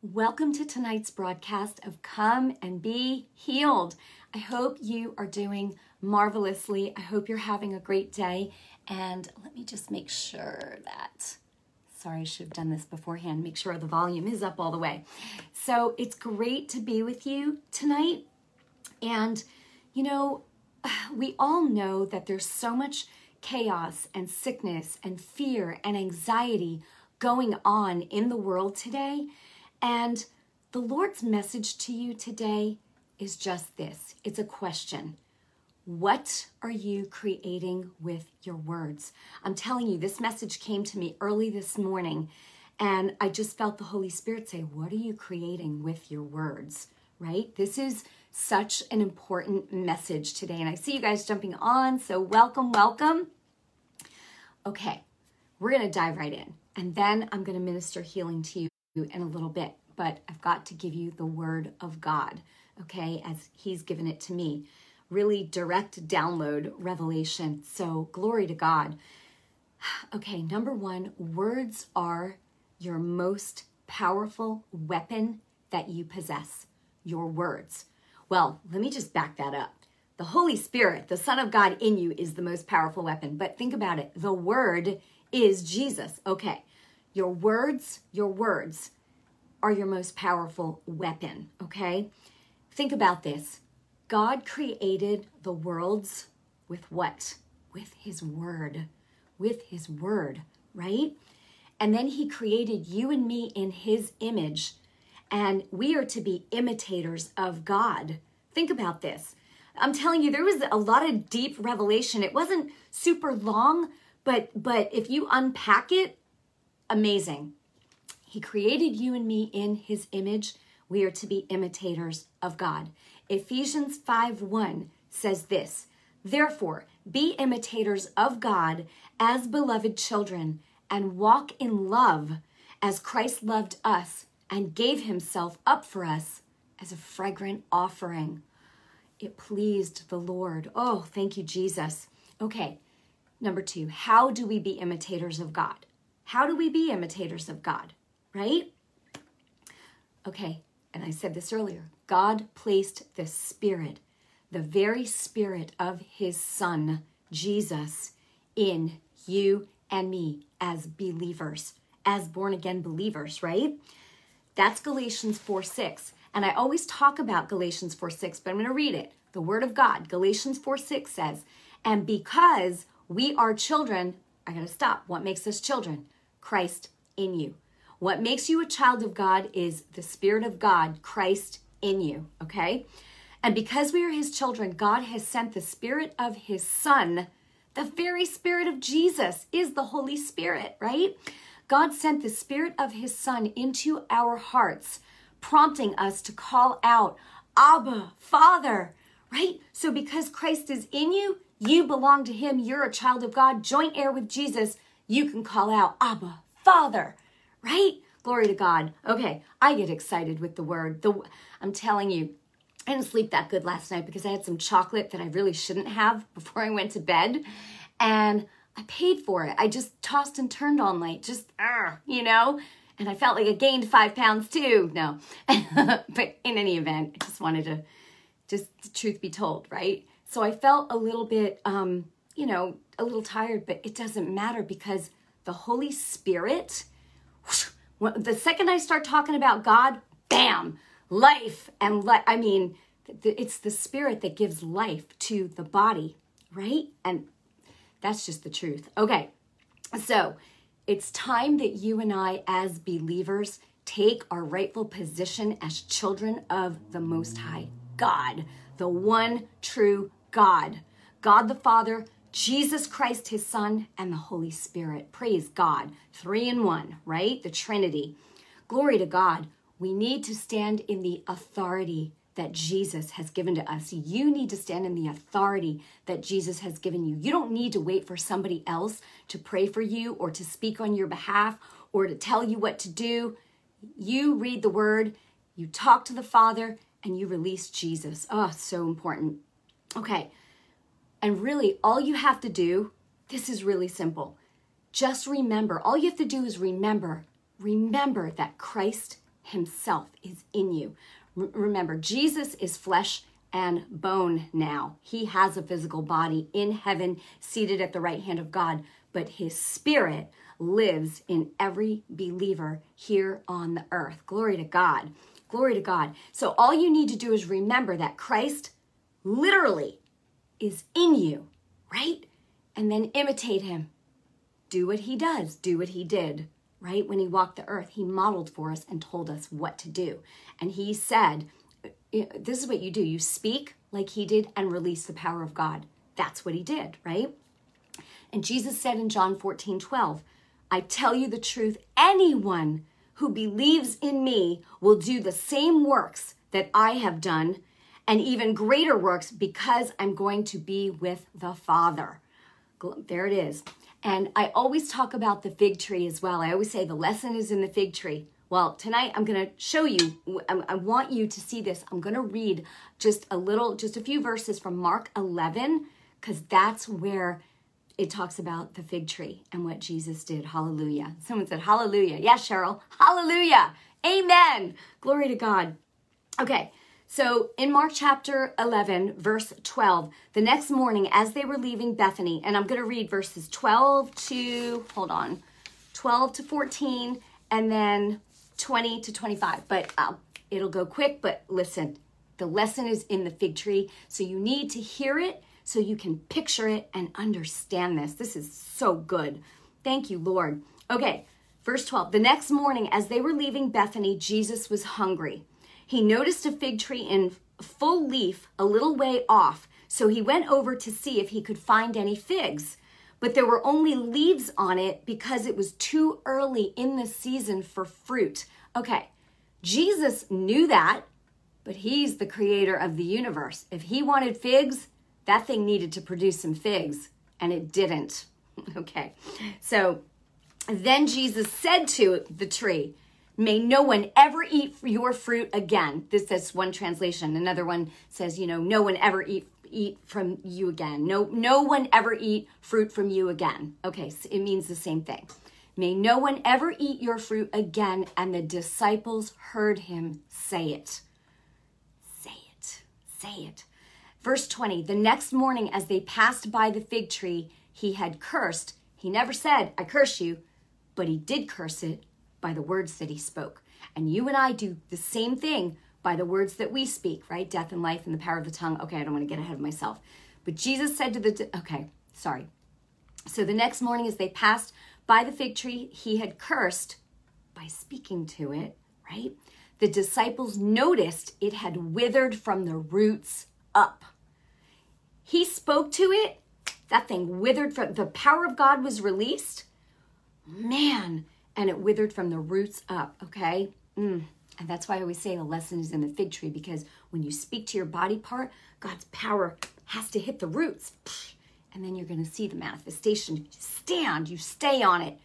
Welcome to tonight's broadcast of Come and Be Healed. I hope you are doing marvelously. I hope you're having a great day. And let me just make sure that, sorry, I should have done this beforehand, make sure the volume is up all the way. So it's great to be with you tonight. And, you know, we all know that there's so much chaos and sickness and fear and anxiety going on in the world today. And the Lord's message to you today is just this it's a question. What are you creating with your words? I'm telling you, this message came to me early this morning, and I just felt the Holy Spirit say, What are you creating with your words? Right? This is such an important message today. And I see you guys jumping on, so welcome, welcome. Okay, we're to dive right in, and then I'm to minister healing to you in a little bit. But I've got to give you the word of God, okay, as He's given it to me. Really direct download revelation. So, glory to God. Okay, number one, words are your most powerful weapon that you possess. Your words. Well, let me just back that up. The Holy Spirit, the Son of God in you, is the most powerful weapon. But think about it the Word is Jesus. Okay, your words, your words are your most powerful weapon. Okay, think about this God created the worlds with what? With His Word. With His Word, right? And then He created you and me in His image and we are to be imitators of God. Think about this. I'm telling you, there was a lot of deep revelation. It wasn't super long, but but if you unpack it, amazing. He created you and me in his image. We are to be imitators of God. Ephesians 5 1 says this Therefore, be imitators of God as beloved children, and walk in love as Christ loved us and gave himself up for us as a fragrant offering. It pleased the Lord. Oh, thank you, Jesus. Okay, number two, how do we be imitators of God? How do we be imitators of God, right? Okay, and I said this earlier God placed the Spirit, the very Spirit of His Son, Jesus, in you and me as believers, as born again believers, right? That's Galatians 4 6. And I always talk about Galatians 4 6, but I'm going to read it. The Word of God, Galatians 4 6 says, And because we are children, I got to stop. What makes us children? Christ in you. What makes you a child of God is the Spirit of God, Christ in you, okay? And because we are His children, God has sent the Spirit of His Son. The very Spirit of Jesus is the Holy Spirit, right? God sent the Spirit of His Son into our hearts, prompting us to call out, Abba, Father, right? So because Christ is in you, you belong to Him, you're a child of God, joint heir with Jesus, you can call out, Abba, Father, right? Glory to God. Okay, I get excited with the word. The I'm telling you, I didn't sleep that good last night because I had some chocolate that I really shouldn't have before I went to bed. And I paid for it. I just tossed and turned all night, just, uh, you know? And I felt like I gained five pounds too. No. but in any event, I just wanted to, just the truth be told, right? So I felt a little bit, um, you know, a little tired, but it doesn't matter because the Holy Spirit, the second I start talking about God, bam, life and I mean, it's the Spirit that gives life to the body, right? And that's just the truth. Okay, so it's time that you and I, as believers, take our rightful position as children of the Most High God, the one true God, God the Father, Jesus Christ, his Son, and the Holy Spirit. Praise God. Three in one, right? The Trinity. Glory to God. We need to stand in the authority that Jesus has given to us. You need to stand in the authority that Jesus has given you. You don't need to wait for somebody else to pray for you or to speak on your behalf or to tell you what to do. You read the word, you talk to the Father, and you release Jesus. Oh, so important. Okay. And really, all you have to do, this is really simple. Just remember, all you have to do is remember, remember that Christ himself is in you. R- remember, Jesus is flesh and bone now. He has a physical body in heaven, seated at the right hand of God, but his spirit lives in every believer here on the earth. Glory to God. Glory to God. So all you need to do is remember that Christ literally is in you, right? And then imitate him. Do what he does, do what he did, right? When he walked the earth, he modeled for us and told us what to do. And he said, This is what you do you speak like he did and release the power of God. That's what he did, right? And Jesus said in John 14 12, I tell you the truth, anyone who believes in me will do the same works that I have done and even greater works because I'm going to be with the Father. There it is. And I always talk about the fig tree as well. I always say the lesson is in the fig tree. Well, tonight I'm going to show you, I want you to see this. I'm going to read just a little, just a few verses from Mark 11, because that's where it talks about the fig tree and what Jesus did. Hallelujah. Someone said, Hallelujah. Yes, Cheryl. Hallelujah. Amen. Glory to God. Okay. So in Mark chapter 11, verse 12, the next morning as they were leaving Bethany, and I'm going to read verses 12 to, hold on, 12 to 14, and then 20 to 25. But um, it'll go quick, but listen, the lesson is in the fig tree. So you need to hear it so you can picture it and understand this. This is so good. Thank you, Lord. Okay, verse 12. The next morning, as they were leaving Bethany, Jesus was hungry. He noticed a fig tree in full leaf a little way off, so he went over to see if he could find any figs. But there were only leaves on it because it was too early in the season for fruit. Okay, Jesus knew that, but he's the creator of the universe. If he wanted figs, that thing needed to produce some figs and it didn't. okay. So then Jesus said to the tree, May no one ever eat your fruit again. This is one translation. Another one says, you know, no one ever eat eat from you again. No no one ever eat fruit from you again. Okay, so it means the same thing. May no one ever eat your fruit again. And the disciples heard him say it. Say it. Say it. Verse 20 The next morning, as they passed by the fig tree, he had cursed. He never said, I curse you, but he did curse it by the words that he spoke. And you and I do the same thing by the words that we speak, right? Death and life and the power of the tongue. Okay, I don't want to get ahead of myself. But Jesus said to the, okay, sorry. So the next morning, as they passed by the fig tree, he had cursed by speaking to it, right? The disciples noticed it had withered from the roots up. He spoke to it, that thing withered from the power of God was released. Man, and it withered from the roots up, okay? Mm. And that's why I always say the lesson is in the fig tree because when you speak to your body part, God's power has to hit the roots. And then you're going to see the manifestation. Stand, you stay on it.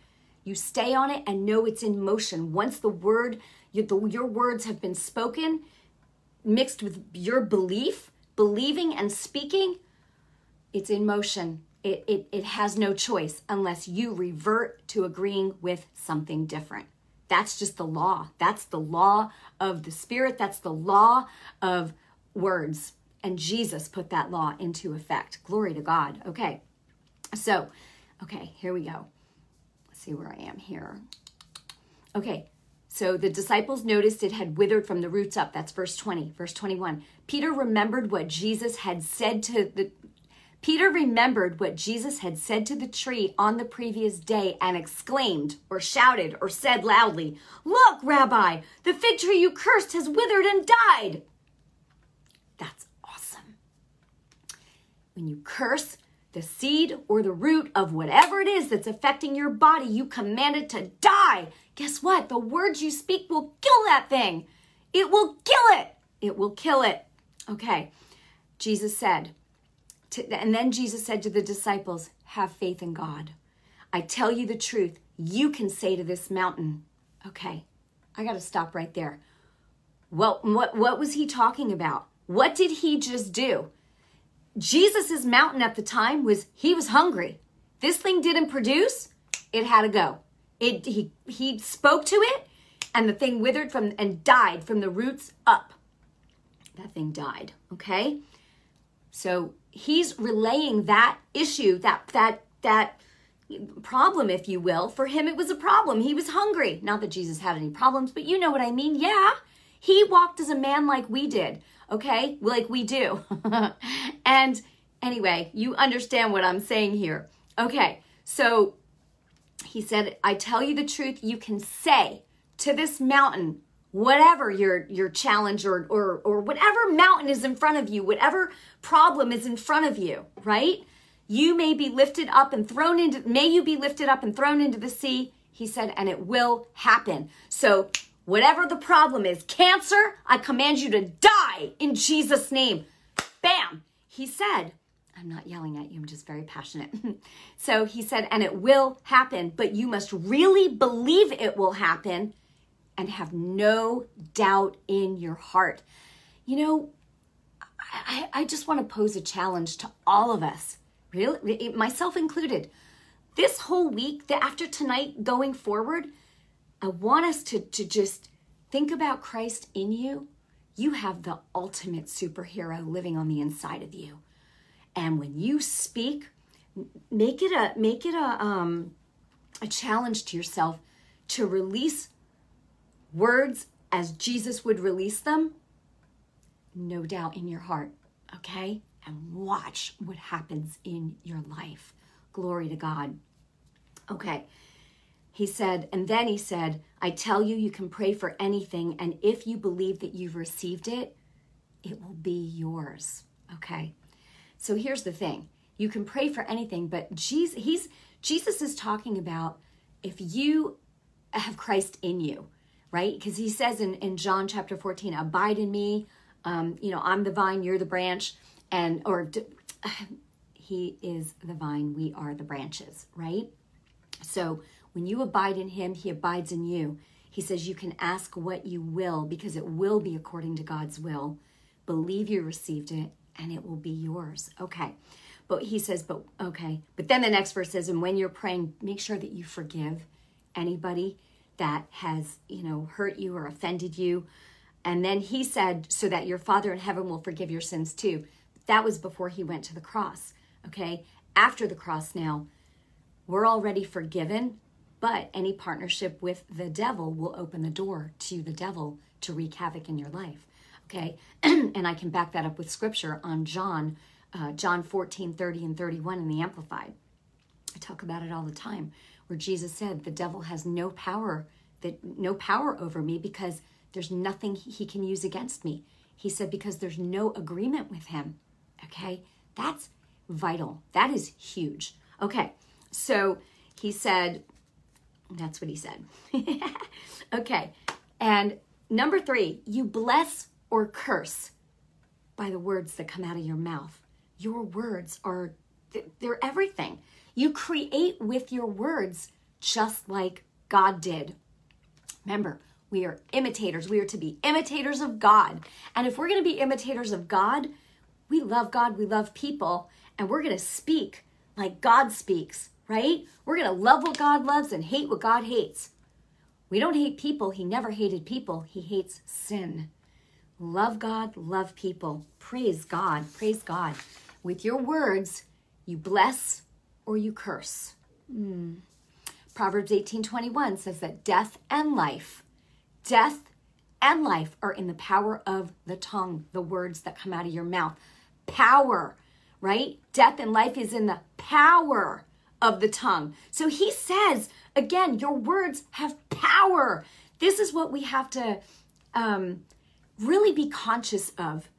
You stay on it and know it's in motion. Once the word, your words have been spoken, mixed with your belief, believing and speaking, it's in motion. It, it, it has no choice unless you revert to agreeing with something different. That's just the law. That's the law of the Spirit. That's the law of words. And Jesus put that law into effect. Glory to God. Okay. So, okay, here we go. Let's see where I am here. Okay, so the disciples noticed it had withered from the roots up. That's verse 20. Verse 21. Peter remembered what Jesus had said to the Peter remembered what Jesus had said to the tree on the previous day and exclaimed or shouted or said loudly, Look, Rabbi, the fig tree you cursed has withered and died. That's awesome. When you curse the seed or the root of whatever it is that's affecting your body, you command it to die. Guess what? The words you speak will kill that thing. It will kill it. It will kill it. Okay. Jesus said, to, and then Jesus said to the disciples, Have faith in God. I tell you the truth. You can say to this mountain, Okay, I got to stop right there. Well, what, what was he talking about? What did he just do? Jesus's mountain at the time was he was hungry. This thing didn't produce, it had to go. It he he spoke to it and the thing withered from and died from the roots up. That thing died, okay? So he's relaying that issue, that that that problem, if you will. For him, it was a problem. He was hungry. Not that Jesus had any problems, but you know what I mean. Yeah, he walked as a man like we did, okay? Like we do. and anyway, you understand what I'm saying here. Okay, so he said, I tell you the truth, you can say to this mountain, whatever your your challenge or or or whatever mountain is in front of you, whatever problem is in front of you, right? You may be lifted up and thrown into may you be lifted up and thrown into the sea, he said, and it will happen. So, whatever the problem is, cancer, I command you to die in Jesus name. Bam. He said, I'm not yelling at you, I'm just very passionate. so he said, and it will happen, but you must really believe it will happen and have no doubt in your heart. You know, I, I just want to pose a challenge to all of us, really, myself included. This whole week, the after tonight going forward, I want us to, to just think about Christ in you. You have the ultimate superhero living on the inside of you. And when you speak, make it a make it a um a challenge to yourself to release words as Jesus would release them, no doubt in your heart, okay? And watch what happens in your life. Glory to God. Okay. He said, and then he said, I tell you, you can pray for anything, and if you believe that you've received it, it will be yours. Okay. So here's the thing you can pray for anything, but Jesus, he's, Jesus is talking about if you have Christ in you, right? Because he says in, in John chapter 14, abide in me. Um, you know, I'm the vine, you're the branch. And, or he is the vine, we are the branches, right? So when you abide in him, he abides in you. He says you can ask what you will because it will be according to God's will. Believe you received it and it will be yours. Okay. But he says, but okay. But then the next verse says, and when you're praying, make sure that you forgive anybody that has, you know, hurt you or offended you. And then he said, so that your Father in heaven will forgive your sins too. That was before he went to the cross. Okay. After the cross, now, we're already forgiven, but any partnership with the devil will open the door to the devil to wreak havoc in your life. Okay. and I can back that up with scripture on John, uh, John 14, 30 and 31 in the Amplified. I talk about it all the time where Jesus said, "The devil has no power that no power over me because there's nothing he can use against me." He said because there's no agreement with him. Okay? That's vital. That is huge. Okay. So, he said that's what he said. okay. And number 3, you bless or curse by the words that come out of your mouth. Your words are they're everything. You create with your words just like God did. Remember, we are imitators. We are to be imitators of God. And if we're going to be imitators of God, we love God, we love people, and we're going to speak like God speaks, right? We're going to love what God loves and hate what God hates. We don't hate people. He never hated people, He hates sin. Love God, love people. Praise God, praise God. With your words, you bless or you curse. Mm. Proverbs 18:21 says that death and life, death and life are in the power of the tongue, the words that come out of your mouth. Power, right? Death and life is in the power of the tongue. So he says, again, your words have power. This is what we have to um, really be conscious of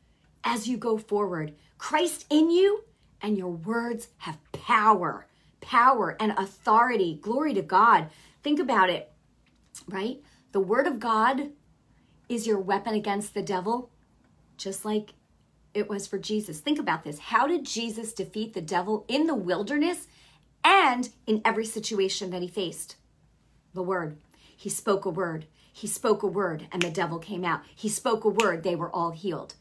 as you go forward. Christ in you and your words have power, power and authority. Glory to God. Think about it, right? The word of God is your weapon against the devil, just like it was for Jesus. Think about this. How did Jesus defeat the devil in the wilderness and in every situation that he faced? The word. He spoke a word. He spoke a word and the devil came out. He spoke a word, they were all healed.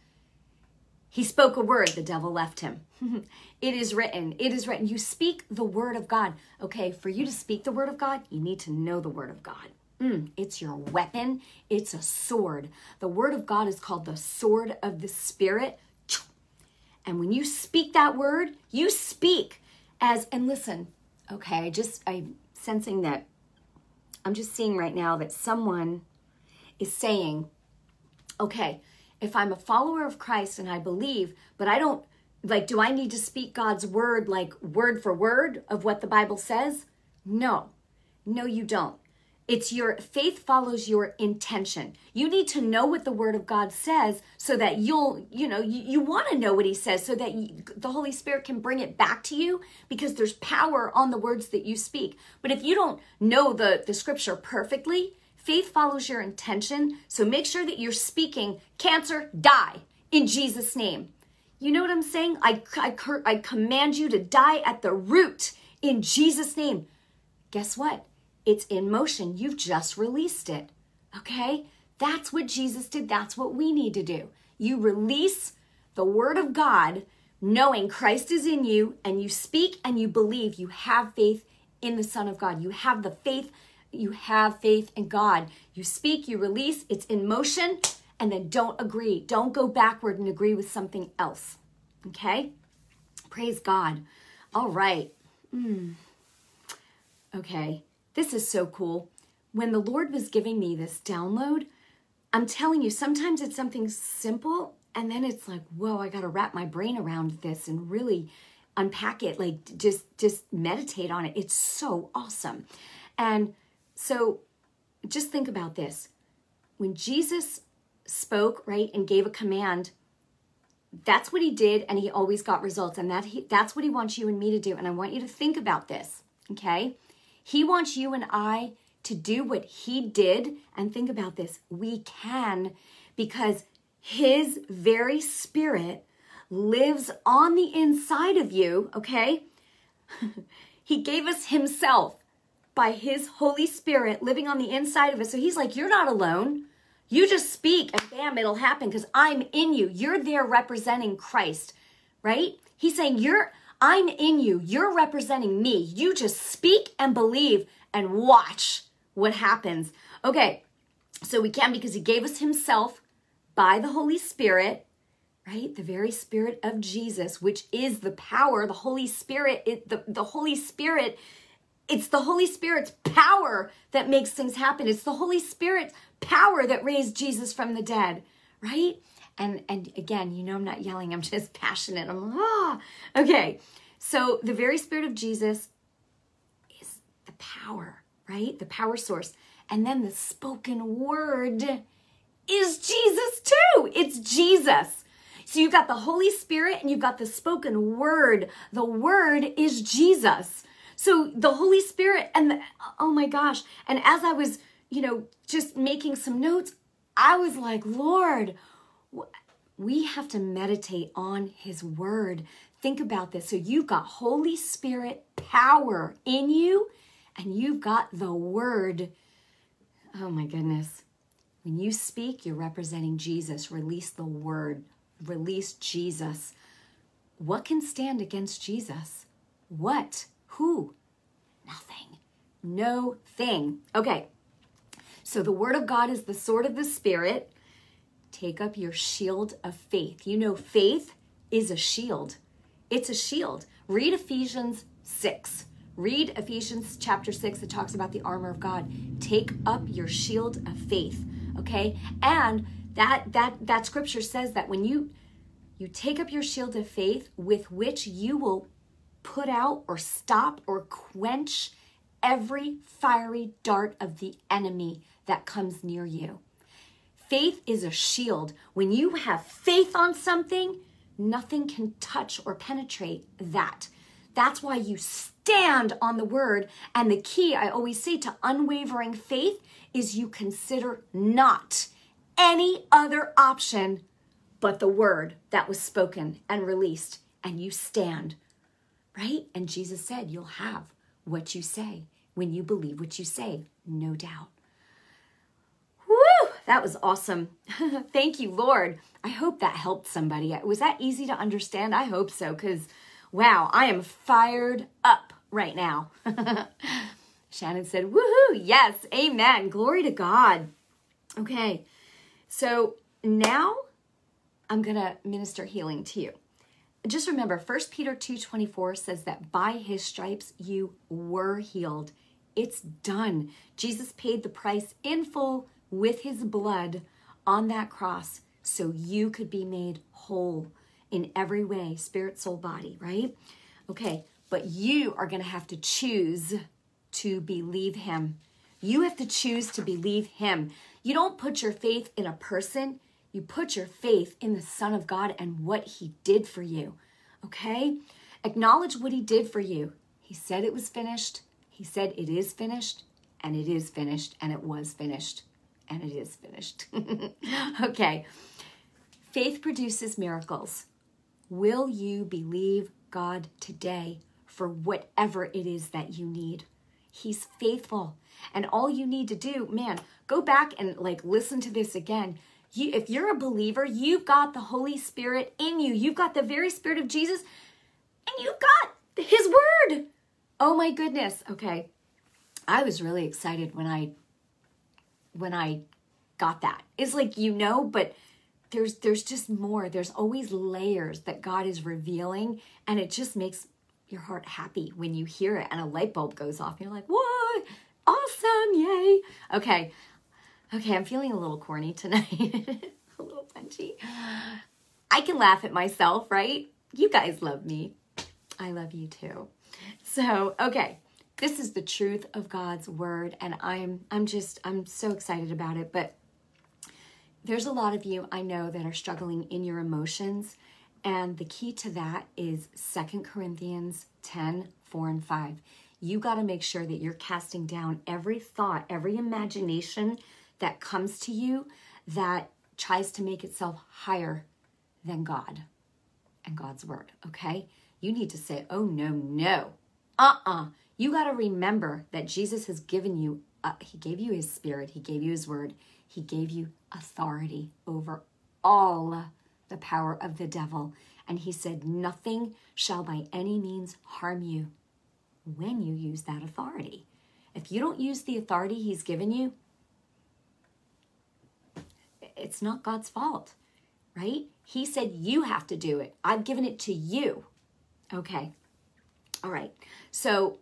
He spoke a word, the devil left him. it is written, it is written. You speak the word of God. Okay, for you to speak the word of God, you need to know the word of God. Mm, it's your weapon. It's a sword. The word of God is called the sword of the Spirit. And when you speak that word, you speak as, and listen, okay, I just I'm sensing that I'm just seeing right now that someone is saying, okay, if I'm a follower of Christ and I believe, but I don't, like, do I need to speak God's word, like word for word of what the Bible says? No, no, you don't. It's your faith follows your intention. You need to know what the word of God says so that you'll, you know, you, you want to know what he says so that you, the Holy Spirit can bring it back to you because there's power on the words that you speak. But if you don't know the, the scripture perfectly, faith follows your intention. So make sure that you're speaking cancer, die in Jesus' name. You know what I'm saying? I, I, I command you to die at the root in Jesus' name. Guess what? It's in motion. You've just released it. Okay? That's what Jesus did. That's what we need to do. You release the word of God, knowing Christ is in you, and you speak and you believe. You have faith in the Son of God. You have the faith. You have faith in God. You speak, you release, it's in motion, and then don't agree. Don't go backward and agree with something else. Okay? Praise God. All right. Mm. Okay. This is so cool. When the Lord was giving me this download, I'm telling you, sometimes it's something simple, and then it's like, whoa, I got to wrap my brain around this and really unpack it like just just meditate on it it's so awesome and so just think about this when jesus spoke right and gave a command that's what he did and he always got results and that he, that's what he wants you and me to do and i want you to think about this okay he wants you and I to do what He did. And think about this we can because His very Spirit lives on the inside of you, okay? he gave us Himself by His Holy Spirit living on the inside of us. So He's like, You're not alone. You just speak and bam, it'll happen because I'm in you. You're there representing Christ, right? He's saying, You're I'm in you. You're representing me. You just speak and believe and watch what happens. Okay, so we can because he gave us himself by the Holy Spirit, right? The very Spirit of Jesus, which is the power, the Holy Spirit, it, the, the Holy Spirit. It's the Holy Spirit's power that makes things happen. It's the Holy Spirit's power that raised Jesus from the dead, right? And and again, you know I'm not yelling, I'm just passionate. I'm ah. Okay. So the very spirit of Jesus is the power, right? The power source. And then the spoken word is Jesus too. It's Jesus. So you've got the Holy Spirit and you've got the spoken word. The word is Jesus. So the Holy Spirit and the, oh my gosh. And as I was, you know, just making some notes, I was like, Lord, we have to meditate on his word. Think about this. So you've got Holy Spirit power in you, and you've got the word. Oh my goodness. When you speak, you're representing Jesus. Release the word, release Jesus. What can stand against Jesus? What? Who? Nothing. No thing. Okay. So the word of God is the sword of the Spirit. Take up your shield of faith. You know, faith is a shield. It's a shield. Read Ephesians 6. Read Ephesians chapter 6 It talks about the armor of God. Take up your shield of faith, okay? And that that that scripture says that when you you take up your shield of faith with which you will put out or stop or quench every fiery dart of the enemy that comes near you. Faith is a shield. When you have faith on something, nothing can touch or penetrate that. That's why you stand on the word. And the key, I always say, to unwavering faith is you consider not any other option but the word that was spoken and released, and you stand, right? And Jesus said, You'll have what you say when you believe what you say, no doubt. That was awesome. Thank you, Lord. I hope that helped somebody. Was that easy to understand? I hope so, because wow, I am fired up right now. Shannon said, woohoo, yes, amen. Glory to God. Okay, so now I'm going to minister healing to you. Just remember, 1 Peter 2.24 says that by his stripes you were healed. It's done. Jesus paid the price in full with his blood on that cross so you could be made whole in every way spirit, soul, body, right? Okay, but you are going to have to choose to believe him. You have to choose to believe him. You don't put your faith in a person, you put your faith in the Son of God and what he did for you. Okay? Acknowledge what he did for you. He said it was finished. He said it is finished, and it is finished, and it was finished, and it is finished. okay. Faith produces miracles. Will you believe God today for whatever it is that you need? He's faithful. And all you need to do, man, go back and like listen to this again. You, if you're a believer, you've got the Holy Spirit in you. You've got the very Spirit of Jesus, and you've got His Word. Oh my goodness. Okay, I was really excited when I when I got that. It's like you know, but there's there's just more. There's always layers that God is revealing, and it just makes your heart happy when you hear it and a light bulb goes off. And You're like, what? Awesome, yay. Okay, Okay, I'm feeling a little corny tonight, a little punchy. I can laugh at myself, right? You guys love me. I love you too. So, okay, this is the truth of God's word and I'm I'm just I'm so excited about it, but there's a lot of you I know that are struggling in your emotions and the key to that is Second Corinthians 10, 4 and 5. You got to make sure that you're casting down every thought, every imagination that comes to you that tries to make itself higher than God and God's word, okay? You need to say, oh, no, no. Uh uh-uh. uh You got to remember that Jesus has given you, uh, He gave you His Spirit, He gave you His word, He gave you authority over all the power of the devil. And He said, nothing shall by any means harm you when you use that authority. If you don't use the authority He's given you, it's not God's fault, right? He said, You have to do it. I've given it to you. Okay. All right. So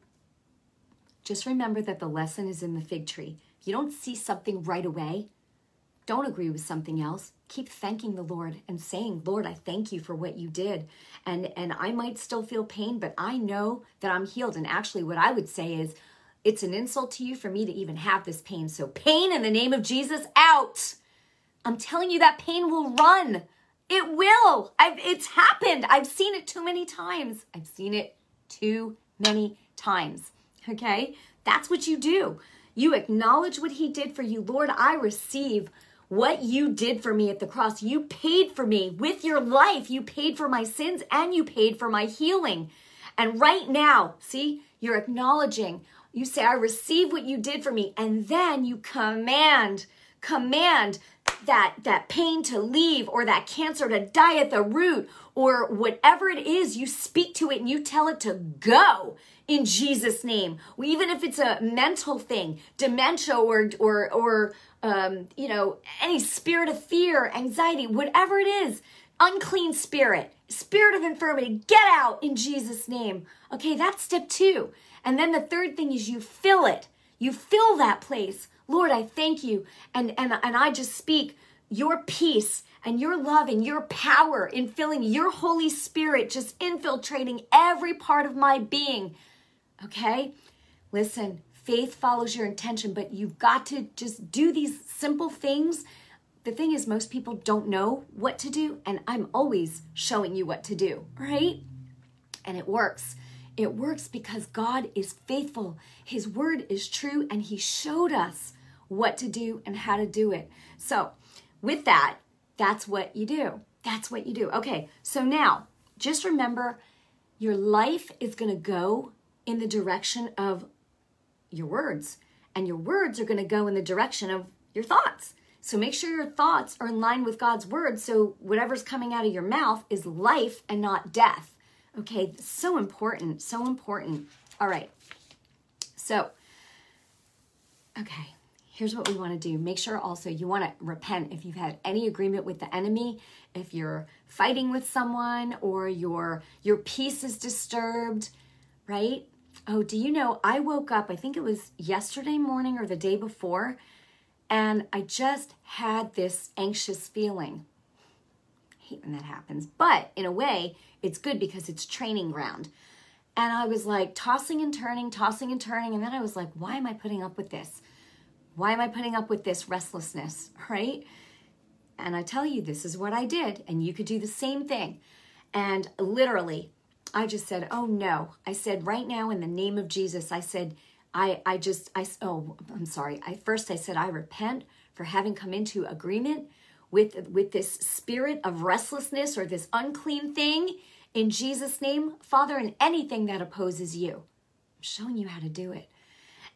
just remember that the lesson is in the fig tree. If you don't see something right away, don't agree with something else. Keep thanking the Lord and saying, "Lord, I thank you for what you did." And and I might still feel pain, but I know that I'm healed. And actually what I would say is it's an insult to you for me to even have this pain. So pain in the name of Jesus out. I'm telling you that pain will run. It will. I've, it's happened. I've seen it too many times. I've seen it too many times. Okay? That's what you do. You acknowledge what he did for you. Lord, I receive what you did for me at the cross. You paid for me with your life. You paid for my sins and you paid for my healing. And right now, see, you're acknowledging. You say, I receive what you did for me. And then you command, command that that pain to leave or that cancer to die at the root or whatever it is you speak to it and you tell it to go in Jesus name. Even if it's a mental thing dementia or or or um, you know any spirit of fear anxiety whatever it is unclean spirit spirit of infirmity get out in Jesus name. Okay that's step 2 and then the third thing is you fill it. You fill that place Lord, I thank you. And, and, and I just speak your peace and your love and your power in filling your Holy Spirit, just infiltrating every part of my being. Okay? Listen, faith follows your intention, but you've got to just do these simple things. The thing is, most people don't know what to do, and I'm always showing you what to do, right? And it works. It works because God is faithful. His word is true, and He showed us what to do and how to do it. So, with that, that's what you do. That's what you do. Okay, so now just remember your life is going to go in the direction of your words, and your words are going to go in the direction of your thoughts. So make sure your thoughts are in line with God's word so whatever's coming out of your mouth is life and not death. Okay, so important, so important. All right. So, Okay, here's what we want to do. Make sure also you want to repent if you've had any agreement with the enemy, if you're fighting with someone or your your peace is disturbed, right? Oh, do you know I woke up, I think it was yesterday morning or the day before, and I just had this anxious feeling. I hate when that happens, but in a way, it's good because it's training ground. And I was like tossing and turning, tossing and turning. And then I was like, why am I putting up with this? Why am I putting up with this restlessness? Right? And I tell you, this is what I did. And you could do the same thing. And literally, I just said, oh no. I said, right now, in the name of Jesus, I said, I, I just, I, oh, I'm sorry. I first, I said, I repent for having come into agreement with, with this spirit of restlessness or this unclean thing in Jesus' name, Father, and anything that opposes you. I'm showing you how to do it.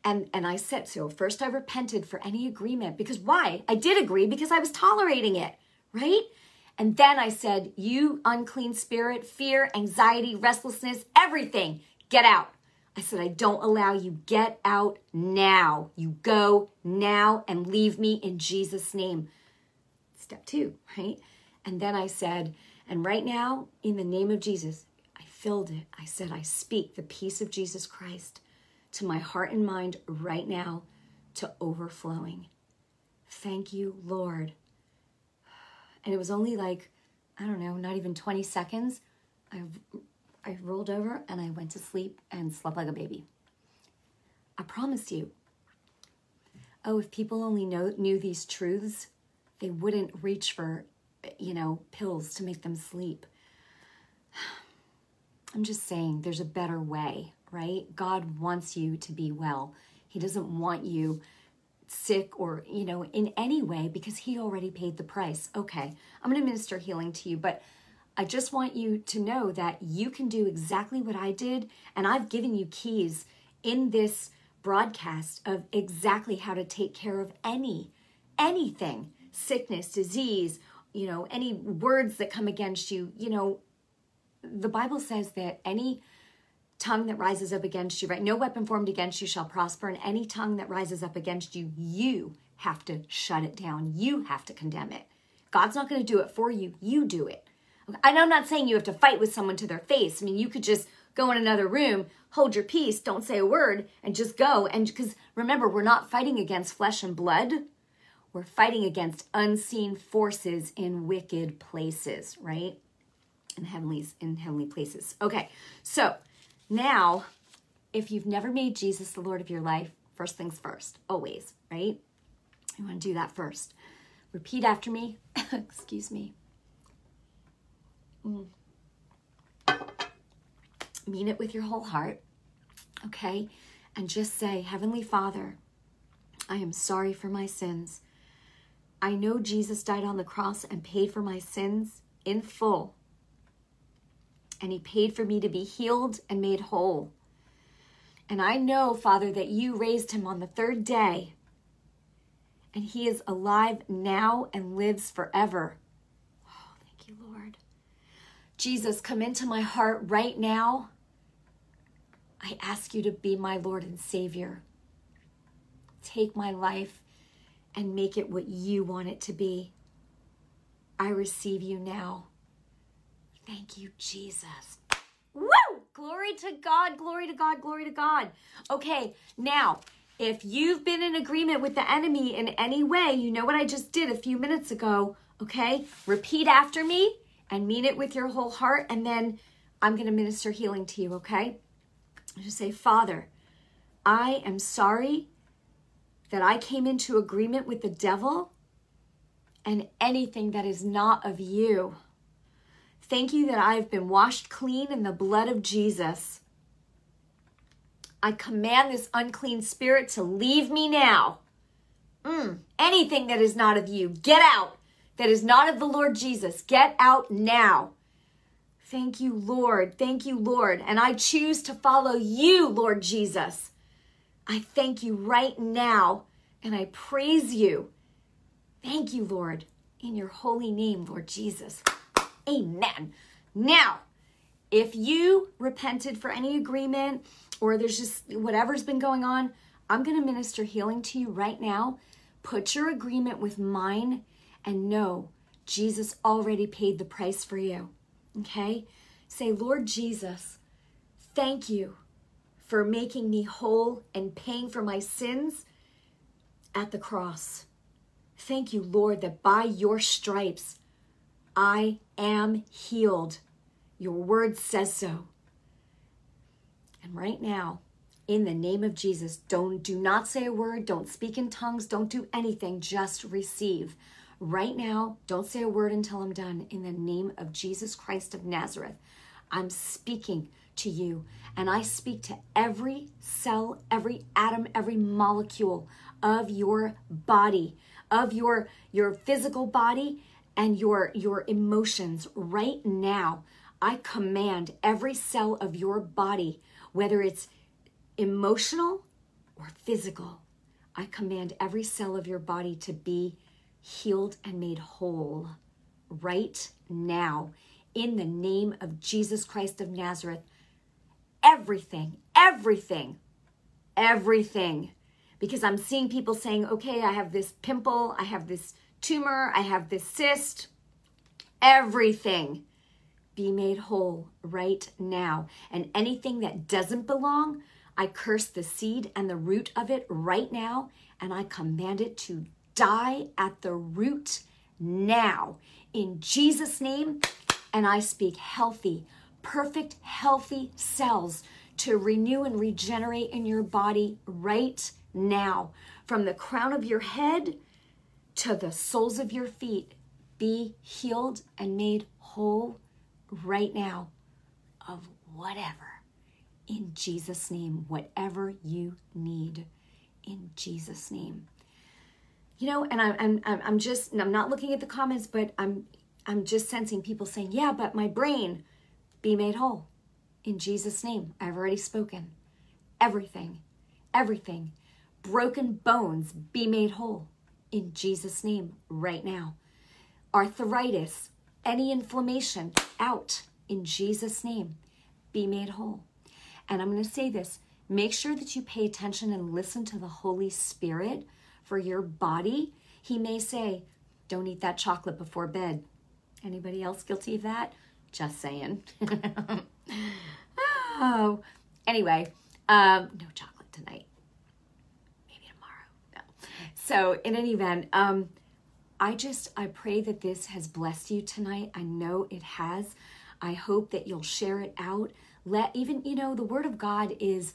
And, and I said, so first I repented for any agreement because why? I did agree because I was tolerating it, right? And then I said, You unclean spirit, fear, anxiety, restlessness, everything, get out. I said, I don't allow you. Get out now. You go now and leave me in Jesus' name. Step two, right? And then I said, and right now, in the name of Jesus, I filled it. I said, I speak the peace of Jesus Christ to my heart and mind right now to overflowing. Thank you, Lord. And it was only like, I don't know, not even 20 seconds. I, I rolled over and I went to sleep and slept like a baby. I promise you. Oh, if people only know, knew these truths, they wouldn't reach for you know, pills to make them sleep. I'm just saying there's a better way, right? God wants you to be well. He doesn't want you sick or, you know, in any way because he already paid the price. Okay, I'm going to minister healing to you, but I just want you to know that you can do exactly what I did. And I've given you keys in this broadcast of exactly how to take care of any, anything sickness, disease, you know, any words that come against you, you know, the Bible says that any tongue that rises up against you, right? No weapon formed against you shall prosper, and any tongue that rises up against you, you have to shut it down. You have to condemn it. God's not going to do it for you. You do it. And I'm not saying you have to fight with someone to their face. I mean, you could just go in another room, hold your peace, don't say a word, and just go. And because remember, we're not fighting against flesh and blood. We're fighting against unseen forces in wicked places, right? In heavenly in heavenly places. Okay. So, now if you've never made Jesus the Lord of your life, first things first, always, right? You want to do that first. Repeat after me. Excuse me. Mm. Mean it with your whole heart, okay? And just say, Heavenly Father, I am sorry for my sins. I know Jesus died on the cross and paid for my sins in full. And he paid for me to be healed and made whole. And I know, Father, that you raised him on the third day. And he is alive now and lives forever. Oh, thank you, Lord. Jesus, come into my heart right now. I ask you to be my Lord and Savior. Take my life and make it what you want it to be. I receive you now. Thank you, Jesus. Woo! Glory to God, glory to God, glory to God. Okay, now, if you've been in agreement with the enemy in any way, you know what I just did a few minutes ago, okay? Repeat after me and mean it with your whole heart, and then I'm going to minister healing to you, okay? Just say, Father, I am sorry that I came into agreement with the devil and anything that is not of you. Thank you that I have been washed clean in the blood of Jesus. I command this unclean spirit to leave me now. Mm, anything that is not of you, get out. That is not of the Lord Jesus, get out now. Thank you, Lord. Thank you, Lord. And I choose to follow you, Lord Jesus. I thank you right now and I praise you. Thank you, Lord, in your holy name, Lord Jesus. Amen. Now, if you repented for any agreement or there's just whatever's been going on, I'm going to minister healing to you right now. Put your agreement with mine and know Jesus already paid the price for you. Okay? Say, Lord Jesus, thank you for making me whole and paying for my sins at the cross. Thank you, Lord, that by your stripes I am healed. Your word says so. And right now, in the name of Jesus, don't do not say a word, don't speak in tongues, don't do anything, just receive. Right now, don't say a word until I'm done. In the name of Jesus Christ of Nazareth, I'm speaking to you and I speak to every cell, every atom, every molecule of your body, of your your physical body and your your emotions right now. I command every cell of your body, whether it's emotional or physical, I command every cell of your body to be healed and made whole right now in the name of Jesus Christ of Nazareth. Everything, everything, everything. Because I'm seeing people saying, okay, I have this pimple, I have this tumor, I have this cyst. Everything be made whole right now. And anything that doesn't belong, I curse the seed and the root of it right now, and I command it to die at the root now in Jesus' name. And I speak healthy, perfect, healthy cells to renew and regenerate in your body right now. From the crown of your head to the soles of your feet, be healed and made whole right now of whatever. In Jesus' name, whatever you need. In Jesus' name. You know and I'm i'm i'm just i'm not looking at the comments but i'm i'm just sensing people saying yeah but my brain be made whole. In jesus name i've already spoken. Everything everything. Broken bones be made whole in jesus name right now arthritis any inflammation out in jesus name be made whole and i'm going to say this make sure that you pay attention and listen to the holy spirit for your body, he may say, don't eat that chocolate before bed. Anybody else guilty of that? Just saying. oh, anyway, um, no chocolate tonight. So, in any event, um, I just I pray that this has blessed you tonight. I know it has. I hope that you'll share it out. Let even you know the Word of God is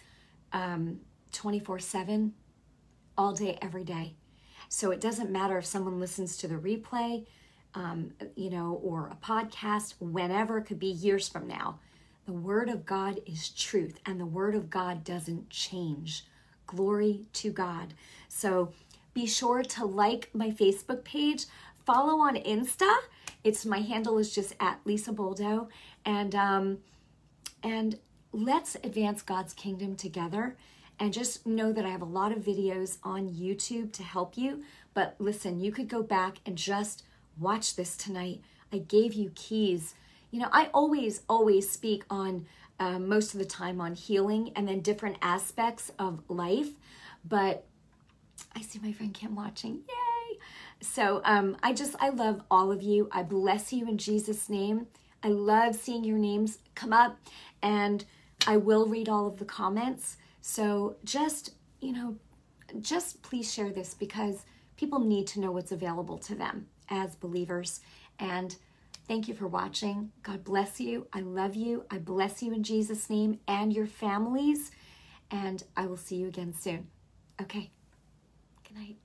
um, twenty four seven all day, every day. So it doesn't matter if someone listens to the replay, um, you know, or a podcast, whenever, it could be years from now. The Word of God is truth, and the Word of God doesn't change. Glory to God. So be sure to like my Facebook page, follow on Insta. It's my handle is just at Lisa Boldo, and um, and let's advance God's kingdom together. And just know that I have a lot of videos on YouTube to help you. But listen, you could go back and just watch this tonight. I gave you keys. You know, I always, always speak on uh, most of the time on healing and then different aspects of life. But I see my friend Kim watching. Yay! So um, I just, I love all of you. I bless you in Jesus' name. I love seeing your names come up, and I will read all of the comments. So just, you know, just please share this because people need to know what's available to them as believers. And thank you for watching. God bless you. I love you. I bless you in Jesus' name and your families. And I will see you again soon. Okay. Good night.